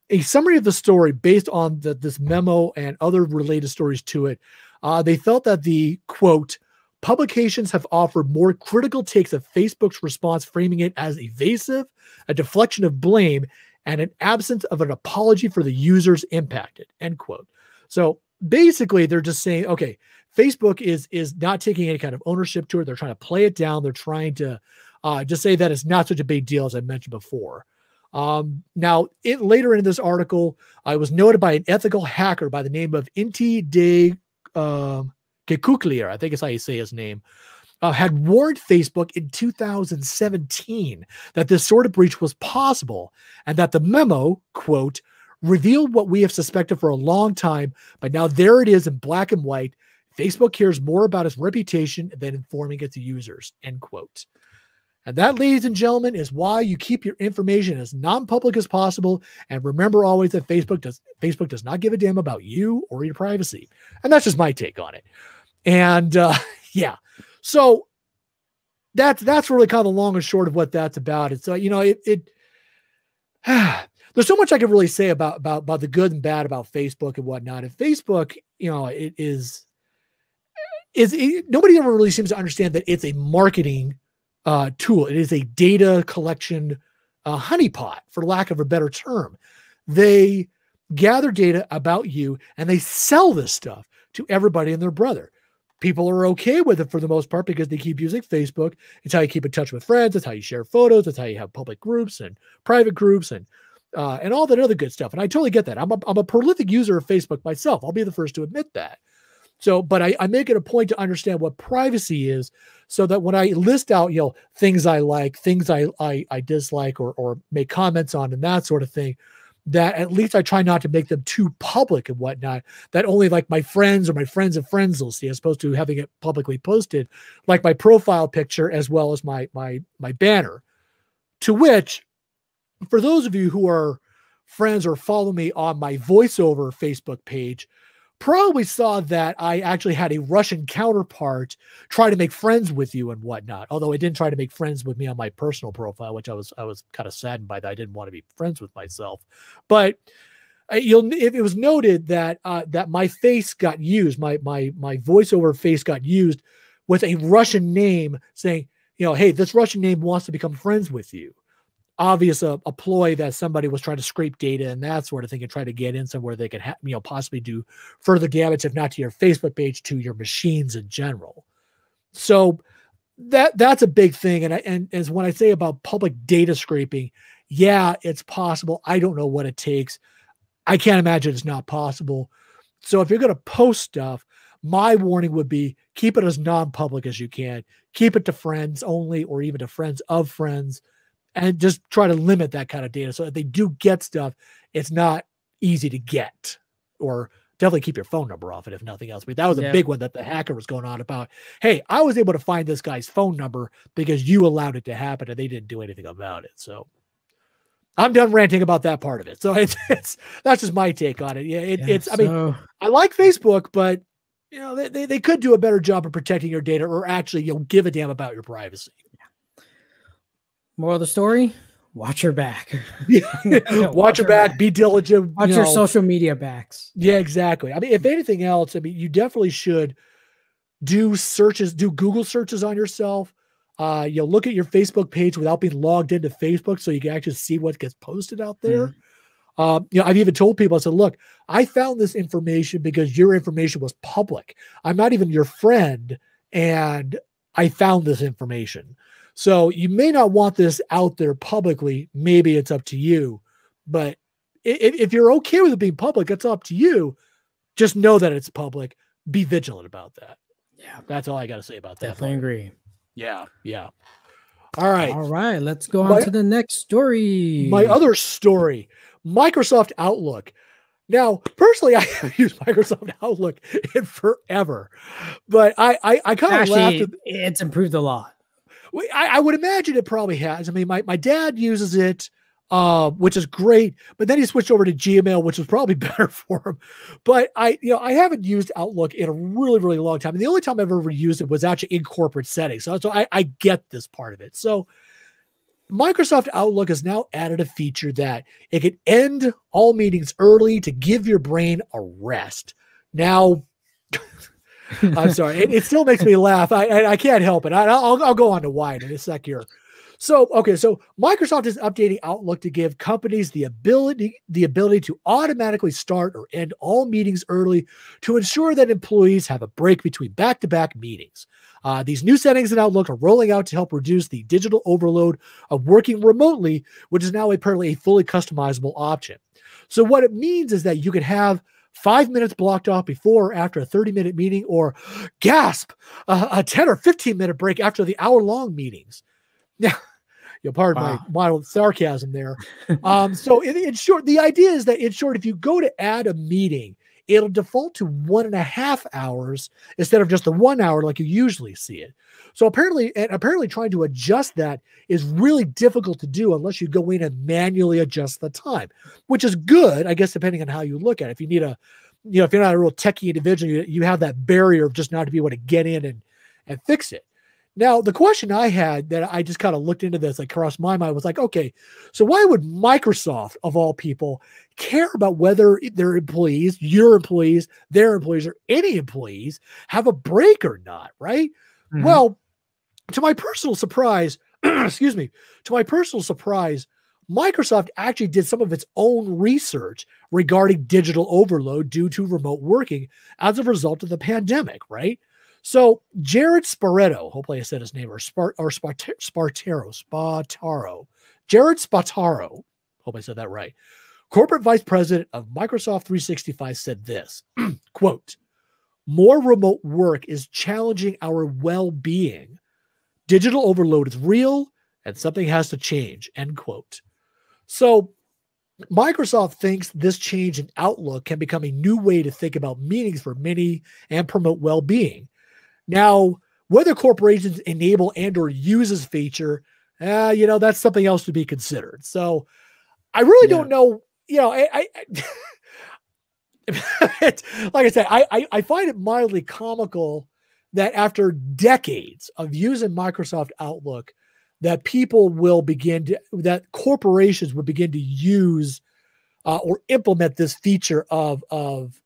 a summary of the story based on the, this memo and other related stories to it. Uh, they felt that the quote publications have offered more critical takes of Facebook's response, framing it as evasive, a deflection of blame, and an absence of an apology for the users impacted. End quote. So basically, they're just saying, okay, Facebook is is not taking any kind of ownership to it. They're trying to play it down. They're trying to uh, just say that it's not such a big deal as I mentioned before. Um, now, it, later in this article, I was noted by an ethical hacker by the name of Inti de um, Kekuklier, I think is how you say his name, uh, had warned Facebook in 2017 that this sort of breach was possible and that the memo, quote, revealed what we have suspected for a long time, but now there it is in black and white. Facebook cares more about its reputation than informing its users, end quote. And that, ladies and gentlemen, is why you keep your information as non-public as possible. And remember always that Facebook does Facebook does not give a damn about you or your privacy. And that's just my take on it. And uh, yeah, so that's that's really kind of the long and short of what that's about. It's uh, you know it it there's so much I can really say about about about the good and bad about Facebook and whatnot. And Facebook, you know, it is is it, nobody ever really seems to understand that it's a marketing uh, tool. It is a data collection uh, honeypot, for lack of a better term. They gather data about you and they sell this stuff to everybody and their brother. People are okay with it for the most part because they keep using Facebook. It's how you keep in touch with friends. It's how you share photos. It's how you have public groups and private groups and uh, and all that other good stuff. And I totally get that. I'm a, I'm a prolific user of Facebook myself. I'll be the first to admit that. So, but I, I make it a point to understand what privacy is so that when I list out, you know, things I like, things I I, I dislike or or make comments on and that sort of thing, that at least I try not to make them too public and whatnot, that only like my friends or my friends of friends will see, as opposed to having it publicly posted, like my profile picture as well as my my my banner. To which, for those of you who are friends or follow me on my voiceover Facebook page, probably saw that I actually had a Russian counterpart try to make friends with you and whatnot. Although it didn't try to make friends with me on my personal profile, which I was I was kind of saddened by that. I didn't want to be friends with myself, but uh, you'll it was noted that uh, that my face got used, my my my voiceover face got used with a Russian name, saying, you know, hey, this Russian name wants to become friends with you obvious a, a, ploy that somebody was trying to scrape data and that sort of thing and try to get in somewhere they could ha- you know possibly do further damage if not to your facebook page to your machines in general. So that that's a big thing and I, and as when i say about public data scraping yeah it's possible. I don't know what it takes. I can't imagine it's not possible. So if you're going to post stuff my warning would be keep it as non-public as you can. Keep it to friends only or even to friends of friends and just try to limit that kind of data. So if they do get stuff, it's not easy to get, or definitely keep your phone number off it if nothing else. But that was a yeah. big one that the hacker was going on about. Hey, I was able to find this guy's phone number because you allowed it to happen and they didn't do anything about it. So I'm done ranting about that part of it. So it's, it's that's just my take on it. Yeah, it, yeah it's. I mean, I like Facebook, but you know they, they, they could do a better job of protecting your data or actually you know give a damn about your privacy. More of the story: watch your back. watch, watch your back. back. Be diligent. Watch you your know. social media backs. Yeah, exactly. I mean, if anything else, I mean, you definitely should do searches, do Google searches on yourself. Uh, you know, look at your Facebook page without being logged into Facebook, so you can actually see what gets posted out there. Mm. Um, you know, I've even told people, I said, look, I found this information because your information was public. I'm not even your friend, and I found this information. So you may not want this out there publicly. Maybe it's up to you. But if, if you're okay with it being public, it's up to you. Just know that it's public. Be vigilant about that. Yeah. That's all I got to say about that. Definitely agree. Yeah. Yeah. All right. All right. Let's go on My- to the next story. My other story Microsoft Outlook. Now, personally, I haven't used Microsoft Outlook in forever, but I I, I kind of laughed. Actually, At, it's improved a lot. I, I would imagine it probably has. I mean, my, my dad uses it, uh, which is great, but then he switched over to Gmail, which was probably better for him. But I, you know, I haven't used Outlook in a really, really long time. And the only time I've ever used it was actually in corporate settings. So, so I, I get this part of it. So Microsoft Outlook has now added a feature that it can end all meetings early to give your brain a rest. Now, I'm sorry. It, it still makes me laugh. I I, I can't help it. I, will I'll go on to why in a sec here. So okay, so Microsoft is updating Outlook to give companies the ability the ability to automatically start or end all meetings early to ensure that employees have a break between back-to-back meetings. Uh, these new settings in Outlook are rolling out to help reduce the digital overload of working remotely, which is now apparently a fully customizable option. So what it means is that you can have five minutes blocked off before or after a 30 minute meeting, or gasp, a, a 10 or 15 minute break after the hour long meetings. Now, you'll pardon Wow. my mild sarcasm there. Um, so, in, in short, the idea is that, in short, if you go to add a meeting, it'll default to one and a half hours instead of just the one hour like you usually see it. So apparently, and apparently, trying to adjust that is really difficult to do unless you go in and manually adjust the time, which is good, I guess, depending on how you look at it. If you need a, you know, if you're not a real techie individual, you, you have that barrier of just not to be able to get in and and fix it. Now, the question I had that I just kind of looked into this, like crossed my mind, was like, okay, so why would Microsoft, of all people, care about whether their employees, your employees, their employees, or any employees have a break or not, right? Mhm. Well, to my personal surprise, excuse me, to my personal surprise, Microsoft actually did some of its own research regarding digital overload due to remote working as a result of the pandemic, right? So Jared Sparetto, hopefully I said his name, or Spart or Spart- Spartaro, Spataro, Jared Spataro, hope I said that right. Corporate vice president of Microsoft 365 said this quote, more remote work is challenging our well-being. Digital overload is real and something has to change. End quote. So Microsoft thinks this change in outlook can become a new way to think about meetings for many and promote well-being. Now, whether corporations enable and or use this feature, uh, you know, that's something else to be considered. So I really Yeah. don't know, you know, I, I like I said, I, I I find it mildly comical that after decades of using Microsoft Outlook, that people will begin to that corporations will begin to use uh, or implement this feature of of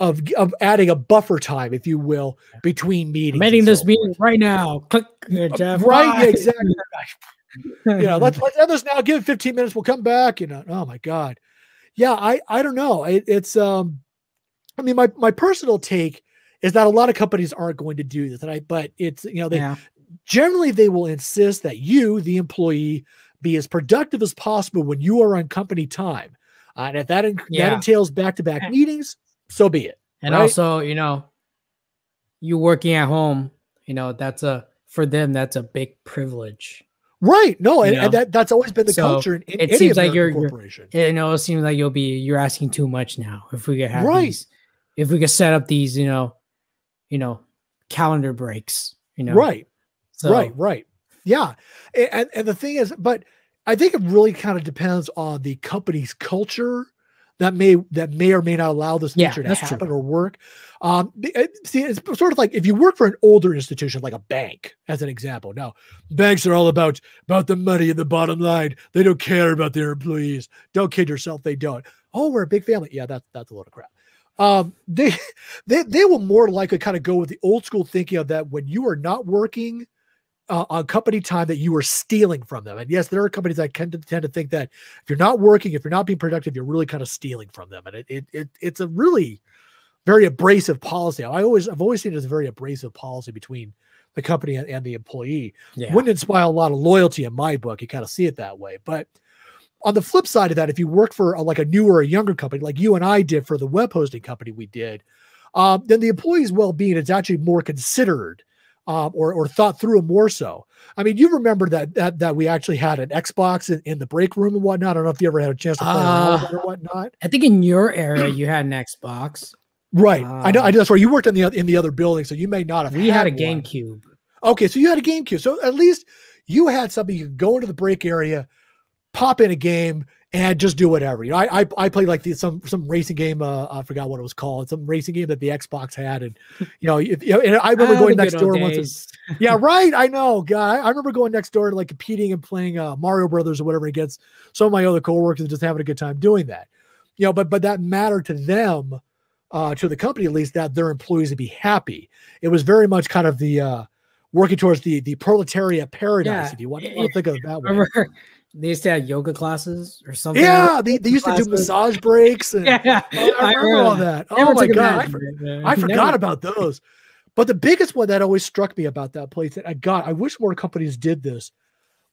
of of adding a buffer time, if you will, between meetings. I'm ending and this so meeting right now. Click, there. Jeff. right? Bye. Exactly. you know, let's let's end this now. Give 15 minutes. We'll come back. You know, oh my god, yeah. I I don't know. It, it's um, I mean, my my personal take is that a lot of companies aren't going to do this, and I but it's you know they yeah. generally they will insist that you, the employee, be as productive as possible when you are on company time. Uh, and if that en- that entails back to back meetings, so be it. And right? also, you know, you working at home, you know, that's a for them that's a big privilege. Right? No, and, and that that's always been the So, culture in, in it any seems like you're- you're- corporation. You know, it seems like you'll be you're asking too much now. If we could have Right. these, if we could set up these, you know, you know, calendar breaks, you know, right. So, Right, right. Yeah. And, and the thing is, but I think it really kind of depends on the company's culture that may that may or may not allow this Yeah, to that's true. happen or work. Um, uh, see, it's sort of like if you work for an older institution like a bank, as an example. Now, banks are all about about the money and the bottom line. They don't care about their employees. Don't kid yourself, they don't. Oh, we're a big family. Yeah, that's that's a load of crap. Um, they they they will more likely kind of go with the old school thinking of that when you are not working, uh, on company time that you were stealing from them. And yes, there are companies that tend to, tend to think that if you're not working, if you're not being productive, you're really kind of stealing from them. And it, it, it it's a really very abrasive policy. I always I've always seen it as a very abrasive policy between the company and, and the employee. Yeah. Wouldn't inspire a lot of loyalty in my book. You kind of see it that way. But on the flip side of that, if you work for a, like a newer or a younger company, like you and I did for the web hosting company we did, um, then the employee's well-being is actually more considered um, or, or thought through more so. I mean, you remember that that that we actually had an Xbox in, in the break room and whatnot. I don't know if you ever had a chance to play it or whatnot. I think in your area you had an Xbox. Right. I know. I Ah. know. That's right. You worked in the in the other building, so you may not have. We had a one. GameCube. Okay, so you had a GameCube. So at least you had something you could go into the break area, pop in a game, and just do whatever. You know, I I, I played like the, some some racing game. Uh, I forgot what it was called. Some racing game that the Xbox had, and you know, if, you know, and I remember Ah, going next door once. and- yeah, right. I know, guy. I remember going next door and like competing and playing uh, Mario Brothers or whatever against some of my other coworkers and just having a good time doing that. You know, but but that mattered to them, uh, to the company at least, that their employees would be happy. It was very much kind of the uh, working towards the the proletariat paradise, Yeah, if you want, it- want to think of it that way. They used to have yoga classes or something. Yeah, they, they used to do massage breaks and Yeah, Oh, I remember all that. Never Oh my god, I advantage for- of it, man. I forgot about those. But the biggest one that always struck me about that place that I got, I wish more companies did this,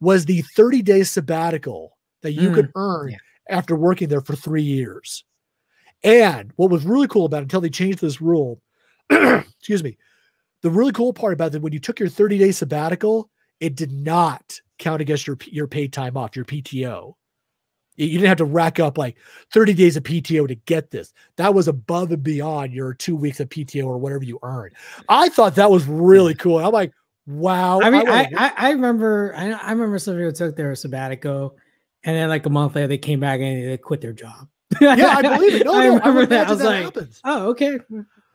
was the 30 day sabbatical that you could mm, earn yeah. after working there for three years. And what was really cool about it until they changed this rule, excuse me, the really cool part about it when you took your 30 day sabbatical, it did not count against your your paid time off, your PTO. You didn't have to rack up like 30 days of PTO to get this. That was above and beyond your two weeks of PTO or whatever you earned. I thought that was really cool. I'm like, wow. I mean, I, I, I remember I, I remember somebody who took their sabbatical, and then like a month later they came back and they quit their job. yeah, I believe it. No, I no, remember would that. I was that like, happens. oh, okay,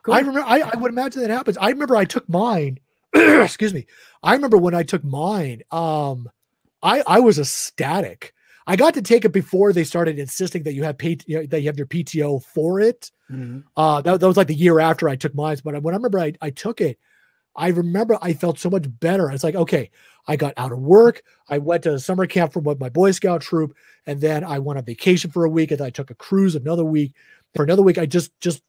cool. I remember. I, I would imagine that happens. I remember I took mine. excuse me. I remember when I took mine. Um, I I was ecstatic. I got to take it before they started insisting that you have paid you know, that you have your PTO for it. Mhm. Uh, that, that was like the year after I took mine. But when I remember I, I took it, I remember I felt so much better. It's like, okay, I got out of work. I went to summer camp for my Boy Scout troop, and then I went on vacation for a week, and then I took a cruise another week. For another week, I just just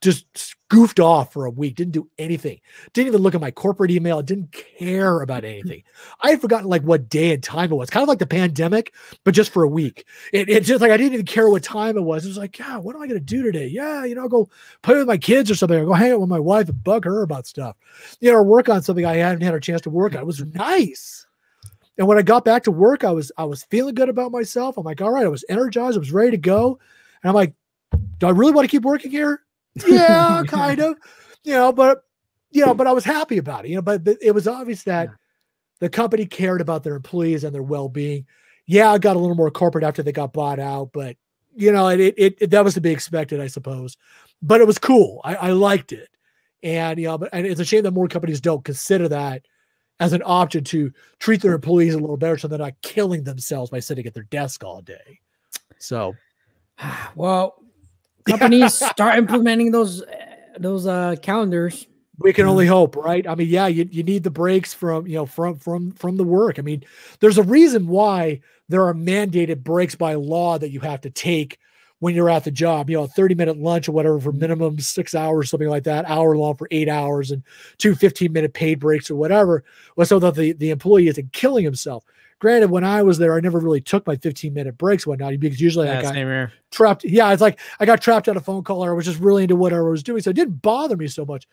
just goofed off for a week, didn't do anything, didn't even look at my corporate email, didn't care about anything. I had forgotten like what day and time it was, kind of like the pandemic, but just for a week. It, it's just like I didn't even care what time it was. It was like, yeah, what am I to do today? Yeah, you know, go play with my kids or something, or go hang out with my wife and bug her about stuff, you know, or work on something I hadn't had a chance to work on. It was nice. And when I got back to work, I was I was feeling good about myself. I'm like, all right, I was energized, I was ready to go. And I'm like, do I really want to keep working here? Yeah, kind of. You know, but you know, but I was happy about it. You know, but, but it was obvious that Yeah. the company cared about their employees and their well-being. Yeah, I got a little more corporate after they got bought out, but you know, it it, it that was to be expected, I suppose. But it was cool. I, I liked it. And you know, but and it's a shame that more companies don't consider that as an option to treat their employees a little better so they're not killing themselves by sitting at their desk all day. So well, companies start implementing those uh, those uh calendars. we can only hope, right? I mean, yeah, you, you need the breaks from you know from from from the work. I mean, there's a reason why there are mandated breaks by law that you have to take when you're at the job. You know, a 30 minute lunch or whatever for minimum six hours, something like that, hour long for eight hours, and two 15 minute paid breaks or whatever, so that the the employee isn't killing himself. Granted, when I was there, I never really took my 15 minute breaks, whatnot, because usually I got trapped. Yeah, it's like I got trapped on a phone call or I was just really into whatever I was doing. So it didn't bother me so much.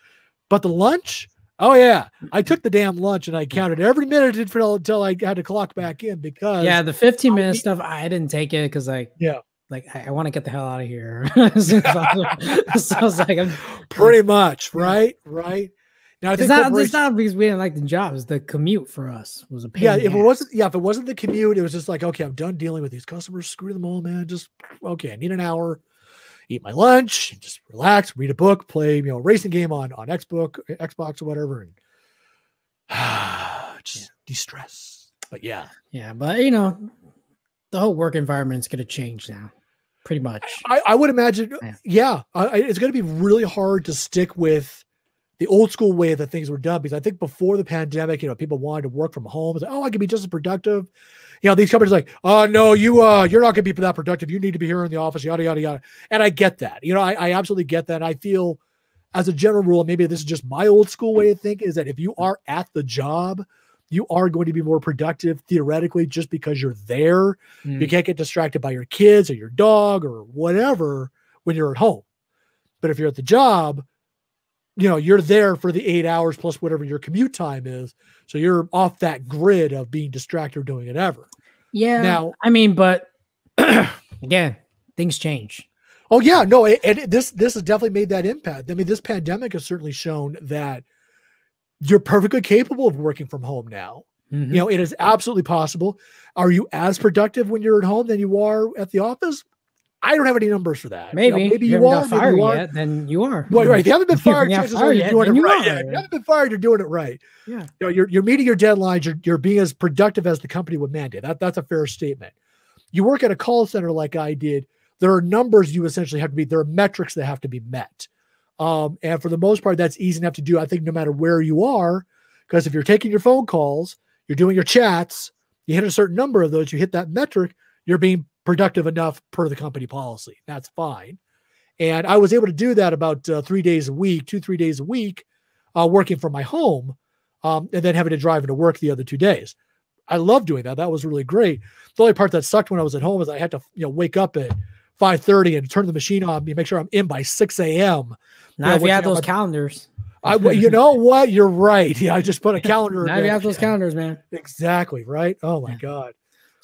But the lunch, oh yeah. I took the damn lunch and I counted every minute until, until I had to clock back in because Yeah, the 15 minute be- stuff, I didn't take it because like Yeah. like I, I want to get the hell out of here. so, so I was like, I'm, pretty much, right? Right. Now I it's think not it's not because we didn't like the job. It's the commute for us was a pain. yeah, if it wasn't yeah, if it wasn't the commute, it was just like, okay, I'm done dealing with these customers. Screw them all, man. Just okay, I need an hour, eat my lunch, and just relax, read a book, play, you know, a racing game on on Xbox, Xbox or whatever, and just de-stress. But yeah. Yeah, but you know, the whole work environment's gonna change now, pretty much. I, I would imagine, Yeah. yeah, I- it's going to be really hard to stick with the old school way that things were done. Because I think before the pandemic, you know, people wanted to work from home. Like, oh, I can be just as productive. You know, these companies are like, oh no, you uh, you're not going to be that productive. You need to be here in the office, yada yada yada. And I get that. You know, I, I absolutely get that. I feel, as a general rule, maybe this is just my old school way of thinking, is that if you are at the job, you are going to be more productive theoretically just because you're there. Mm. You can't get distracted by your kids or your dog or whatever when you're at home. But if you're at the job, you know, you're there for the eight hours plus whatever your commute time is. So you're off that grid of being distracted or doing whatever. Yeah. Now- I mean, but again, things change. Oh yeah, no, and this this has definitely made that impact. I mean, this pandemic has certainly shown that you're perfectly capable of working from home now. Mhm. You know, it is absolutely possible. Are you as productive when you're at home than you are at the office? I don't have any numbers for that. You know, maybe, maybe you, you, are. got maybe you are. yet, then you are. Well, right. If you haven't been you fired, haven't chances are you're doing it you right. Yeah, if you haven't been fired, you're doing it right. Yeah. You know, you're, you're meeting your deadlines. You're, you're being as productive as the company would mandate. That, that's a fair statement. You work at a call center like I did. There are numbers you essentially have to be. There are metrics that have to be met. Um, and for the most part, that's easy enough to do. I think no matter where you are, because if you're taking your phone calls, you're doing your chats, you hit a certain number of those, you hit that metric, you're being productive enough per the company policy. That's fine. And I was able to do that about uh, three days a week, two, three days a week, uh, working from my home, um, and then having to drive into work the other two days. I love doing that. That was really great. The only part that sucked when I was at home is I had to, you know, wake up at 5:30 and turn the machine on, and make sure I'm in by 6 a.m. Now, if you have those my- calendars, I, you know what? You're right. Yeah, I just put a calendar. now if you have those calendars, man. Exactly right. Oh my Yeah. god.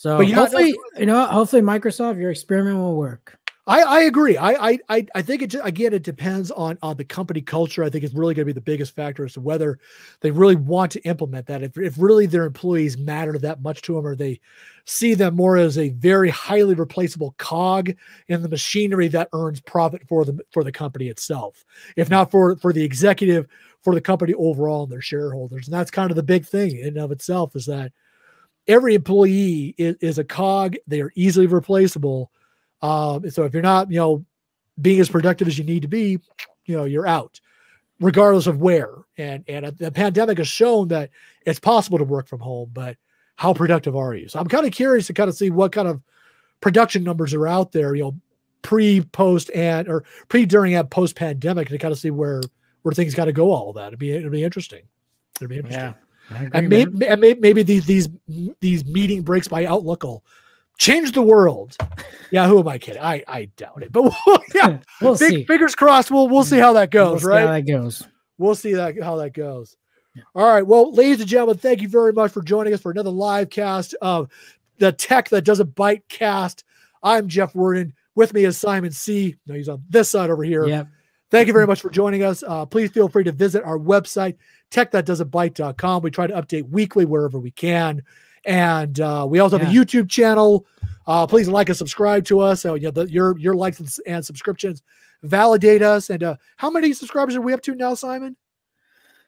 So But yeah, hopefully, you know, hopefully Microsoft, your experiment will work. I, I agree. I, I I think it ju- again it depends on on the company culture. I think it's really going to be the biggest factor as to whether they really want to implement that. If if really their employees matter that much to them, or they see them more as a very highly replaceable cog in the machinery that earns profit for the for the company itself. If not for for the executive, for the company overall and their shareholders. And that's kind of the big thing in and of itself is that every employee is, is a cog. They are easily replaceable. Um, so if you're not, you know, being as productive as you need to be, you know, you're out, regardless of where. And and the pandemic has shown that it's possible to work from home, but how productive are you? So I'm kind of curious to kind of see what kind of production numbers are out there, you know, pre, post, and or pre, during, and post pandemic to kind of see where where things got to go. All that it'd be it'd be interesting. It'd be interesting agree, and man. maybe, and may- maybe these these these meeting breaks by Outlook will change the world. Yeah, who am I kidding? I I doubt it, but we'll, yeah, we'll big, see. fingers crossed. We'll we'll see how that We'll goes, see right? How that goes. we'll see that how that goes. All right. Well, ladies and gentlemen, thank you very much for joining us for another live cast of the Tech That Doesn't Bite cast. I'm Jeff Worden. With me is Simon C. No, he's on this side over here. Yep. Thank you very much for joining us. Uh, please feel free to visit our website, techthatdoesn'tbite.com. We try to update weekly wherever we can. And uh, we also have a YouTube channel. Uh, please like and subscribe to us. So, you know, the, your your likes and, subscriptions validate us. And uh, how many subscribers are we up to now, Simon?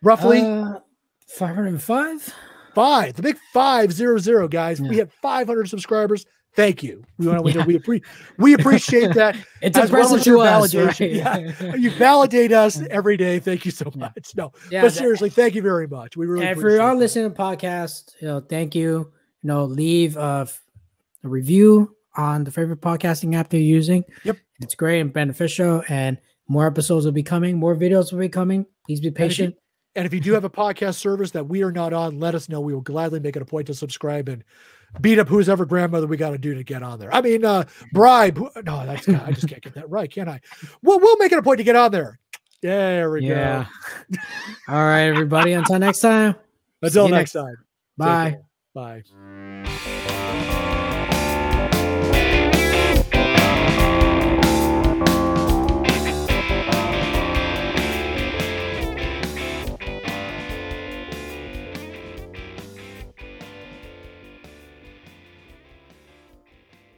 Roughly Uh, 505? five. The big five zero zero guys. We have 500 subscribers. Thank you. We want to Yeah. we, appre- we appreciate that. It's As well as your to us. validation. Right? you validate us every day. Thank you so much. No, Yeah, but that- seriously, thank you very much. We really if you are that. listening to podcast, you know, thank you. You know, leave a, review on the favorite podcasting app they're using. Yep. It's great and beneficial, and more episodes will be coming, more videos will be coming. Please be patient. And if you do have a podcast service that we are not on, let us know. We will gladly make it a point to subscribe and beat up who's ever grandmother we got to do to get on there. I mean, uh, bribe. No, that's I just can't get that right, can I? Well, we'll make it a point to get on there. There we Yeah. All right, everybody. Until next time. Until you next time. Bye. Bye.